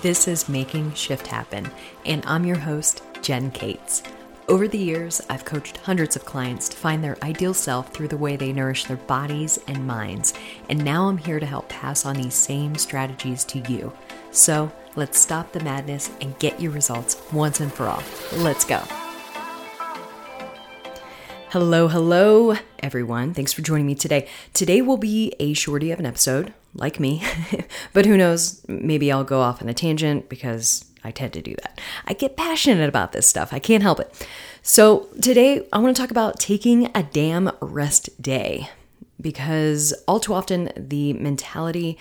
This is Making Shift Happen, and I'm your host, Jen Cates. Over the years, I've coached hundreds of clients to find their ideal self through the way they nourish their bodies and minds, and now I'm here to help pass on these same strategies to you. So let's stop the madness and get your results once and for all. Let's go. Hello, hello, everyone. Thanks for joining me today. Today will be a shorty of an episode, like me, but who knows, maybe I'll go off on a tangent because I tend to do that. I get passionate about this stuff, I can't help it. So, today I want to talk about taking a damn rest day because all too often the mentality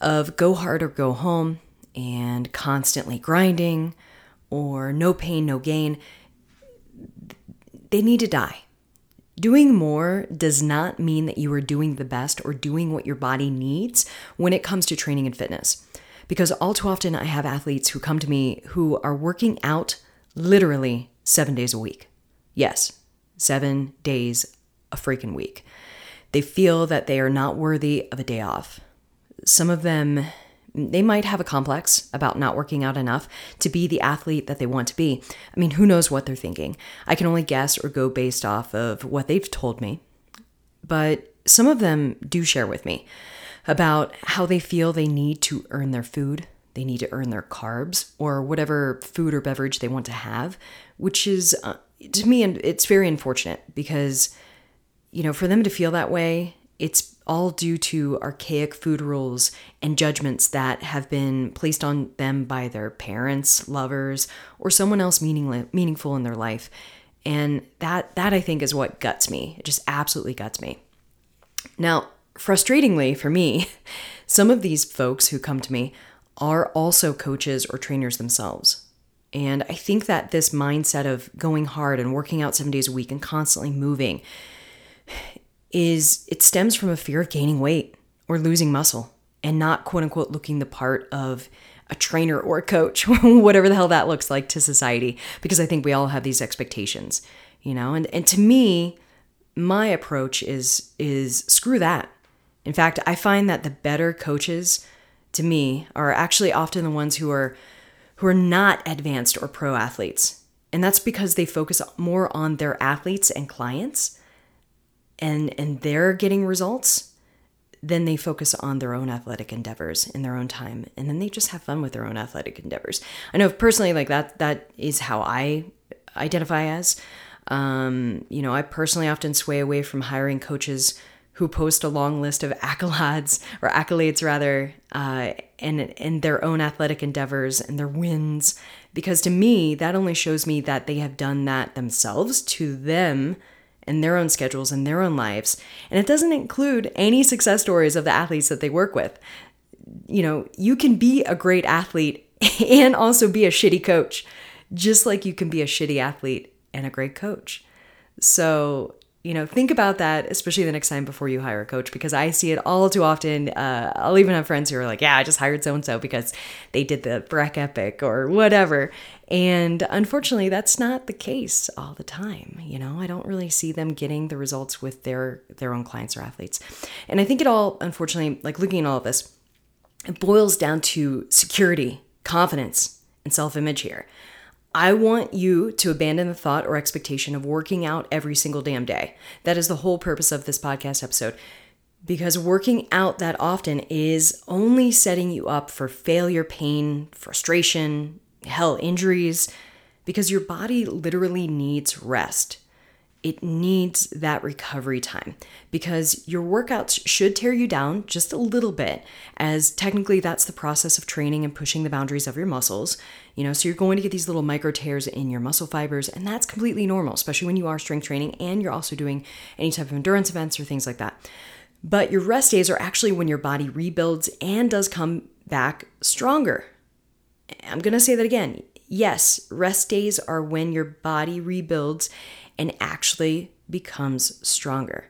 of go hard or go home and constantly grinding or no pain, no gain, they need to die Doing more does not mean that you are doing the best or doing what your body needs when it comes to training and fitness. Because all too often, I have athletes who come to me who are working out literally seven days a week. Yes, seven days a freaking week. They feel that they are not worthy of a day off. Some of them they might have a complex about not working out enough to be the athlete that they want to be. I mean, who knows what they're thinking? I can only guess or go based off of what they've told me. But some of them do share with me about how they feel they need to earn their food, they need to earn their carbs, or whatever food or beverage they want to have, which is, uh, to me, and it's very unfortunate because, you know, for them to feel that way, it's all due to archaic food rules and judgments that have been placed on them by their parents, lovers, or someone else meaning, meaningful in their life. And that that I think is what guts me. It just absolutely guts me. Now, frustratingly for me, some of these folks who come to me are also coaches or trainers themselves. And I think that this mindset of going hard and working out 7 days a week and constantly moving is it stems from a fear of gaining weight or losing muscle and not quote unquote looking the part of a trainer or a coach, whatever the hell that looks like to society, because I think we all have these expectations, you know? And and to me, my approach is is screw that. In fact, I find that the better coaches to me are actually often the ones who are who are not advanced or pro athletes. And that's because they focus more on their athletes and clients and and they're getting results then they focus on their own athletic endeavors in their own time. And then they just have fun with their own athletic endeavors. I know personally like that that is how i identify as um, you know i personally often sway away from hiring coaches who post a long list of accolades or accolades rather uh, and and their own athletic endeavors and their wins. Because to me that only shows me that they have done that themselves to them and their own schedules and their own lives. And it doesn't include any success stories of the athletes that they work with. You know, you can be a great athlete and also be a shitty coach, just like you can be a shitty athlete and a great coach. So, you know, think about that, especially the next time before you hire a coach, because I see it all too often. Uh, I'll even have friends who are like, yeah, I just hired so and so because they did the Breck Epic or whatever. And unfortunately, that's not the case all the time. You know, I don't really see them getting the results with their their own clients or athletes. And I think it all, unfortunately, like looking at all of this, it boils down to security, confidence, and self-image here. I want you to abandon the thought or expectation of working out every single damn day. That is the whole purpose of this podcast episode. Because working out that often is only setting you up for failure, pain, frustration, hell, injuries, because your body literally needs rest it needs that recovery time because your workouts should tear you down just a little bit, as technically that's the process of training and pushing the boundaries of your muscles. You know, so you're going to get these little micro tears in your muscle fibers, and that's completely normal, especially when you are strength training and you're also doing any type of endurance events or things like that. But your rest days are actually when your body rebuilds and does come back stronger. I'm to say that again. Yes, rest days are when your body rebuilds and actually becomes stronger.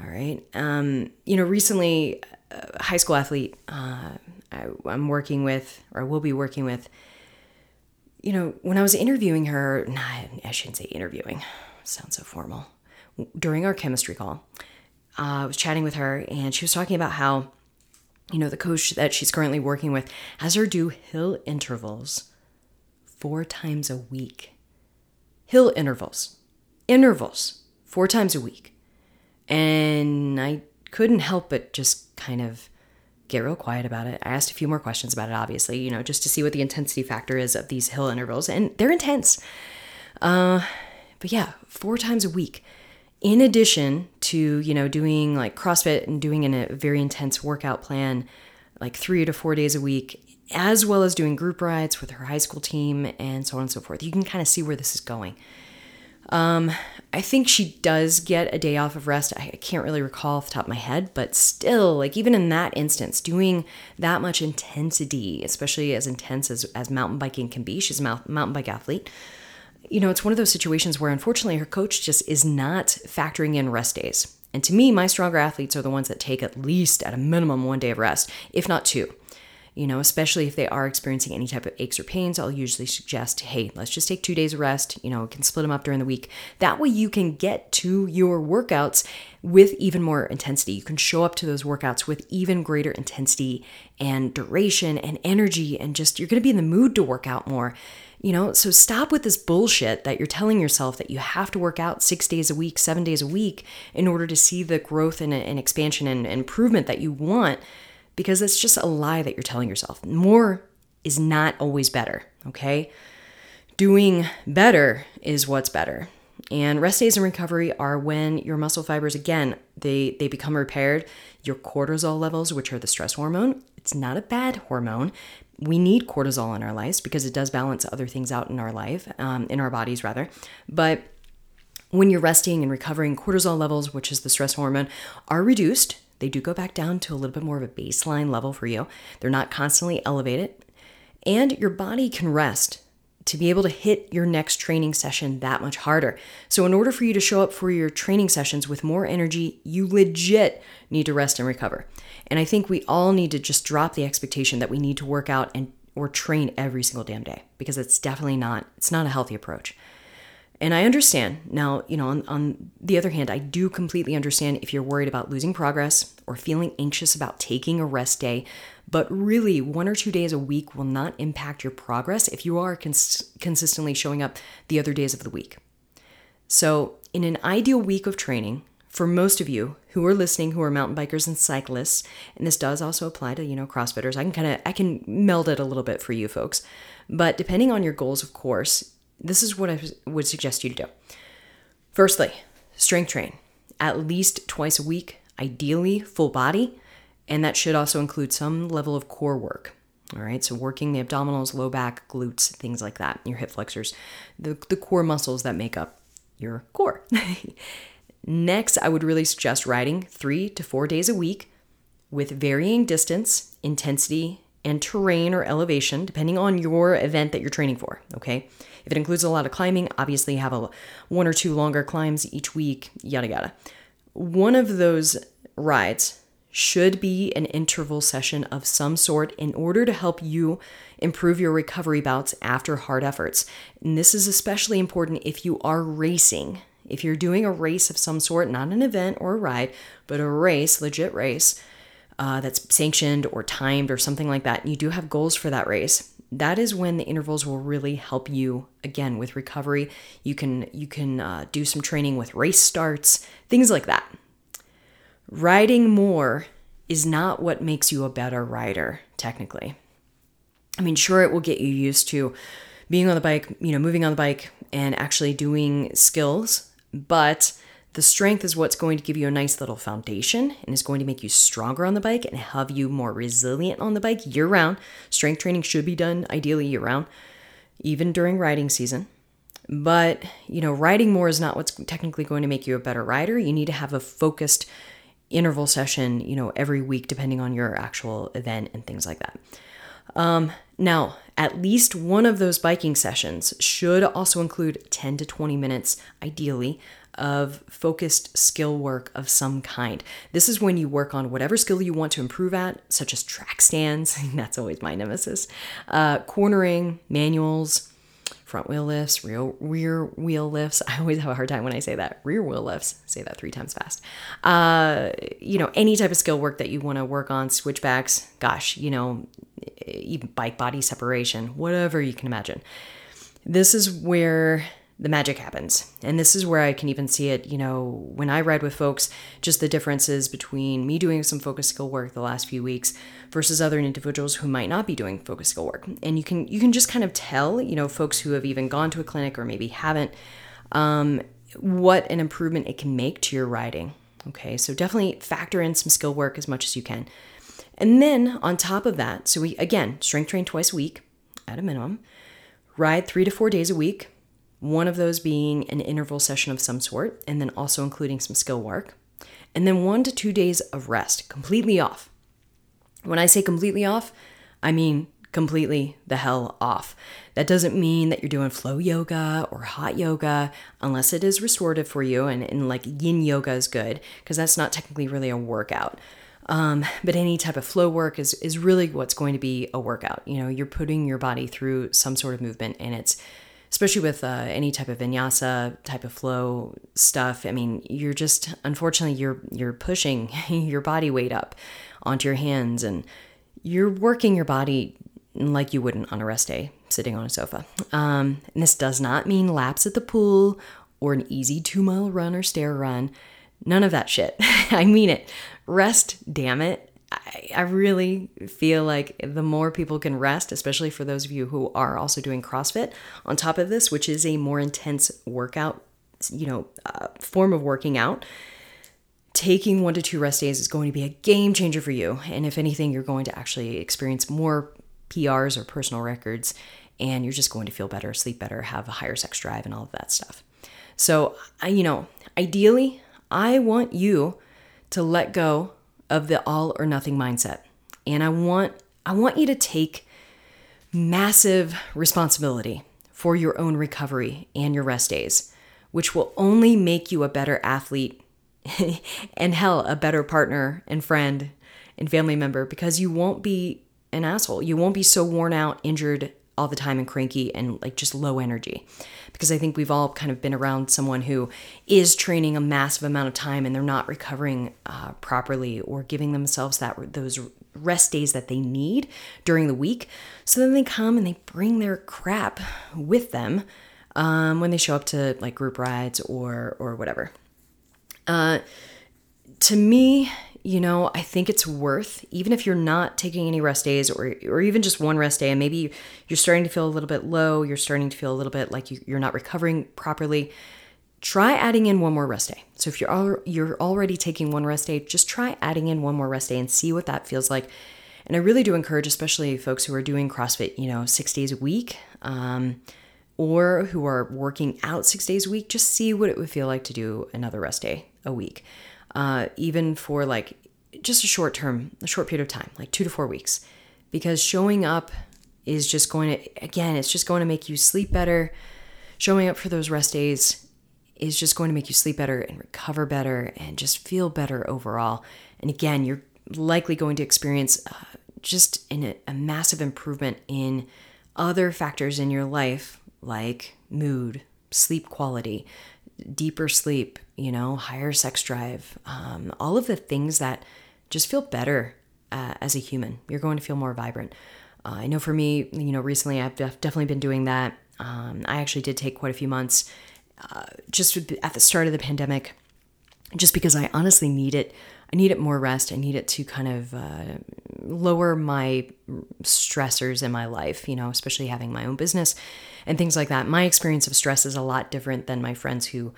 All right. Um, you know, recently, a high school athlete uh, I, I'm working with, or will be working with, you know, when I was interviewing her, nah, I shouldn't say interviewing, sounds so formal. During our chemistry call, uh, I was chatting with her and she was talking about how you know, the coach that she's currently working with has her do hill intervals four times a week. Hill intervals, intervals, four times a week. And I couldn't help but just kind of get real quiet about it. I asked a few more questions about it, obviously, you know, just to see what the intensity factor is of these hill intervals. And they're intense. Uh, but yeah, four times a week. In addition to, you know, doing like CrossFit and doing in a very intense workout plan, like three to four days a week, as well as doing group rides with her high school team and so on and so forth. You can kind of see where this is going. Um, I think she does get a day off of rest. I, can't really recall off the top of my head, but still, like even in that instance, doing that much intensity, especially as intense as, as mountain biking can be, she's a mountain bike athlete. You know, it's one of those situations where unfortunately her coach just is not factoring in rest days. And to me, my stronger athletes are the ones that take at least at a minimum one day of rest, if not two you know, especially if they are experiencing any type of aches or pains, I'll usually suggest, hey, let's just take two days of rest. You know, can split them up during the week. That way you can get to your workouts with even more intensity. You can show up to those workouts with even greater intensity and duration and energy, and just you're going to be in the mood to work out more. You know, so stop with this bullshit that you're telling yourself that you have to work out six days a week, seven days a week in order to see the growth and, and expansion and improvement that you want because it's just a lie that you're telling yourself. More is not always better, okay? Doing better is what's better. And rest days and recovery are when your muscle fibers again, they they become repaired. Your cortisol levels, which are the stress hormone, it's not a bad hormone. We need cortisol in our lives because it does balance other things out in our life, um, in our bodies rather. But when you're resting and recovering, cortisol levels, which is the stress hormone, are reduced they do go back down to a little bit more of a baseline level for you. They're not constantly elevated. And your body can rest to be able to hit your next training session that much harder. So, in order for you to show up for your training sessions with more energy, you legit need to rest and recover. And I think we all need to just drop the expectation that we need to work out and or train every single damn day because it's definitely not it's not a healthy approach. And I understand. Now, you know, on, on, the other hand, I do completely understand if you're worried about losing progress or feeling anxious about taking a rest day. But really, one or two days a week will not impact your progress if you are cons- consistently showing up the other days of the week. So, in an ideal week of training, for most of you who are listening who are mountain bikers and cyclists and this does also apply to you know crossfitters i can kind of i can meld it a little bit for you folks but depending on your goals of course this is what I would suggest you to do. Firstly, strength train at least twice a week, ideally full body, and that should also include some level of core work. All right, so working the abdominals, low back, glutes, things like that, your hip flexors, the, the core muscles that make up your core. Next, I would really suggest riding three to four days a week with varying distance, intensity, and terrain or elevation, depending on your event that you're training for. Okay. If it includes a lot of climbing, obviously have a one or two longer climbs each week, yada yada. One of those rides should be an interval session of some sort in order to help you improve your recovery bouts after hard efforts. And this is especially important if you are racing. If you're doing a race of some sort, not an event or a ride, but a race, legit race, uh, that's sanctioned or timed or something like that, you do have goals for that race, that is when the intervals will really help you again with recovery. You can you can uh, do some training with race starts, things like that. Riding more is not what makes you a better rider, technically. I mean, sure, it will get you used to being on the bike, you know, moving on the bike and actually doing skills, but the strength is what's going to give you a nice little foundation and is going to make you stronger on the bike and have you more resilient on the bike year round. Strength training should be done ideally year round, even during riding season. But, you know, riding more is not what's technically going to make you a better rider. You need to have a focused interval session, you know, every week, depending on your actual event and things like that. Um, now, at least one of those biking sessions should also include 10 to 20 minutes, ideally, of focused skill work of some kind. This is when you work on whatever skill you want to improve at, such as track stands, that's always my nemesis, uh, cornering, manuals, front wheel lifts, rear, rear wheel lifts. I always have a hard time when I say that. Rear wheel lifts, say that three times fast. Uh, you know, any type of skill work that you want to work on, switchbacks, gosh, you know, even bike body separation, whatever you can imagine. This is where the magic happens. And this is where I can even see it, you know, when I ride with folks, just the differences between me doing some focus skill work the last few weeks versus other individuals who might not be doing focus skill work. And you can you can just kind of tell, you know, folks who have even gone to a clinic or maybe haven't, um, what an improvement it can make to your riding. Okay, so definitely factor in some skill work as much as you can. And then on top of that, so we again strength train twice a week at a minimum, ride three to four days a week one of those being an interval session of some sort, and then also including some skill work, and then one to two days of rest, completely off. When I say completely off, I mean completely the hell off. That doesn't mean that you're doing flow yoga or hot yoga, unless it is restorative for you, and, and like yin yoga is good, because that's not technically really a workout. Um, but any type of flow work is, is really what's going to be a workout. You know, you're putting your body through some sort of movement, and it's especially with uh, any type of vinyasa type of flow stuff. I mean, you're just unfortunately you're you're pushing your body weight up onto your hands and you're working your body like you wouldn't on a rest day sitting on a sofa. Um, and this does not mean laps at the pool or an easy two mile run or stair run. None of that shit. I mean it. Rest, damn it. I, I really feel like the more people can rest, especially for those of you who are also doing CrossFit on top of this, which is a more intense workout, you know, uh, form of working out, taking one to two rest days is going to be a game changer for you. And if anything, you're going to actually experience more PRs or personal records, and you're just going to feel better, sleep better, have a higher sex drive, and all of that stuff. So, you know, ideally, I want you to let go of the all or nothing mindset. And I want I want you to take massive responsibility for your own recovery and your rest days, which will only make you a better athlete and hell, a better partner and friend and family member because you won't be an asshole. You won't be so worn out, injured all the time and cranky and like just low energy because I think we've all kind of been around someone who is training a massive amount of time and they're not recovering uh, properly or giving themselves that those rest days that they need during the week. So then they come and they bring their crap with them um, when they show up to like group rides or or whatever. Uh, to me, you know, I think it's worth, even if you're not taking any rest days or, or even just one rest day, and maybe you're starting to feel a little bit low, you're starting to feel a little bit like you, you're not recovering properly, try adding in one more rest day. So if you're, al- you're already taking one rest day, just try adding in one more rest day and see what that feels like. And I really do encourage, especially folks who are doing CrossFit, you know, six days a week, um, or who are working out six days a week, just see what it would feel like to do another rest day a week uh, even for like just a short term, a short period of time, like two to four weeks, because showing up is just going to, again, it's just going to make you sleep better. Showing up for those rest days is just going to make you sleep better and recover better and just feel better overall. And again, you're likely going to experience uh, just a massive improvement in other factors in your life like mood, sleep quality, deeper sleep, you know, higher sex drive, um, all of the things that just feel better uh, as a human. You're going to feel more vibrant. Uh, I know for me, you know, recently I've def- definitely been doing that. Um, I actually did take quite a few months uh, just at the start of the pandemic, just because I honestly need it. I need it more rest. I need it to kind of uh, lower my stressors in my life, you know, especially having my own business and things like that. My experience of stress is a lot different than my friends who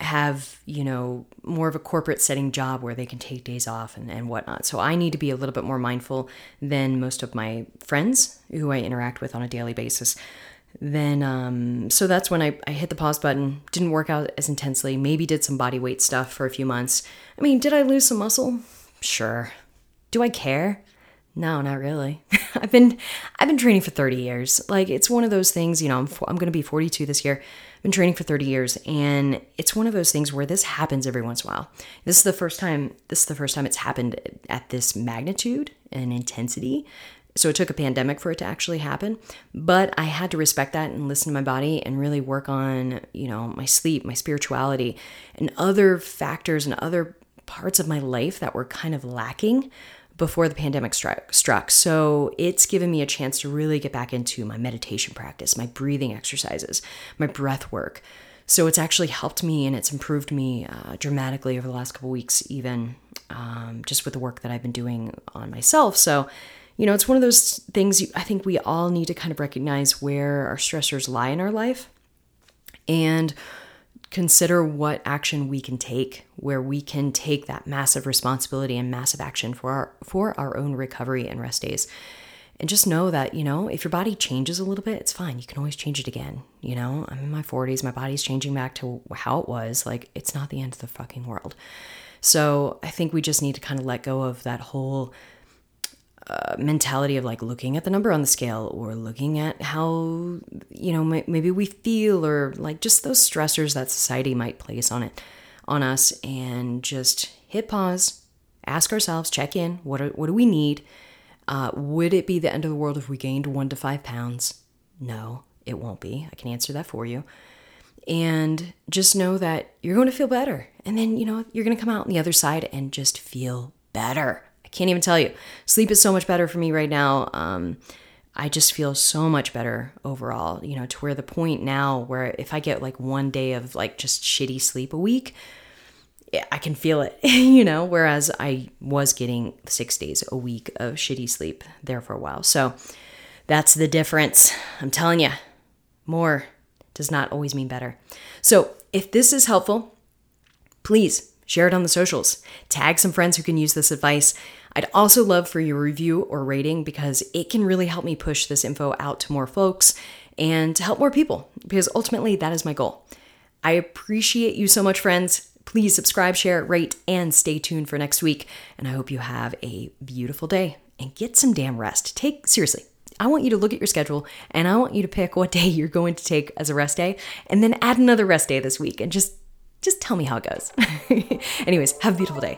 have, you know, more of a corporate setting job where they can take days off and, and whatnot. So I need to be a little bit more mindful than most of my friends who I interact with on a daily basis. Then, um, so that's when I, I hit the pause button, didn't work out as intensely, maybe did some body weight stuff for a few months. I mean, did I lose some muscle? Sure. Do I care? No, not really. I've been I've been training for 30 years. Like it's one of those things, you know, I'm I'm going to be 42 this year. I've been training for 30 years and it's one of those things where this happens every once in a while. This is the first time this is the first time it's happened at this magnitude and intensity So it took a pandemic for it to actually happen, but I had to respect that and listen to my body and really work on, you know, my sleep, my spirituality, and other factors and other parts of my life that were kind of lacking before the pandemic struck, struck. So it's given me a chance to really get back into my meditation practice, my breathing exercises, my breath work. So it's actually helped me and it's improved me uh, dramatically over the last couple weeks, even um, just with the work that I've been doing on myself. So you know, it's one of those things you, I think we all need to kind of recognize where our stressors lie in our life and consider what action we can take where we can take that massive responsibility and massive action for our for our own recovery and rest days. And just know that you know if your body changes a little bit it's fine. You can always change it again you know? I'm in my 40s my body's changing back to how it was like it's not the end of the fucking world. So i think we just need to kind of let go of that whole uh, mentality of like looking at the number on the scale or looking at how you know maybe we feel or like just those stressors that society might place on it on us and just hit pause ask ourselves check in what are, what do we need? Uh, would it be the end of the world if we gained one to five pounds? No it won't be. I can answer that for you. And just know that you're going to feel better. And then you know you're going to come out on the other side and just feel better can't even tell you. Sleep is so much better for me right now. Um, I just feel so much better overall, you know, to where the point now where if I get like one day of like just shitty sleep a week, I can feel it, you know, whereas I was getting six days a week of shitty sleep there for a while. So that's the difference. I'm telling you, more does not always mean better. So if this is helpful, please share it on the socials, tag some friends who can use this advice. I'd also love for your review or rating because it can really help me push this info out to more folks and to help more people because ultimately that is my goal. I appreciate you so much, friends. Please subscribe, share, rate, and stay tuned for next week. And I hope you have a beautiful day and get some damn rest. Take seriously. I want you to look at your schedule and I want you to pick what day you're going to take as a rest day and then add another rest day this week and just just tell me how it goes. Anyways, have a beautiful day.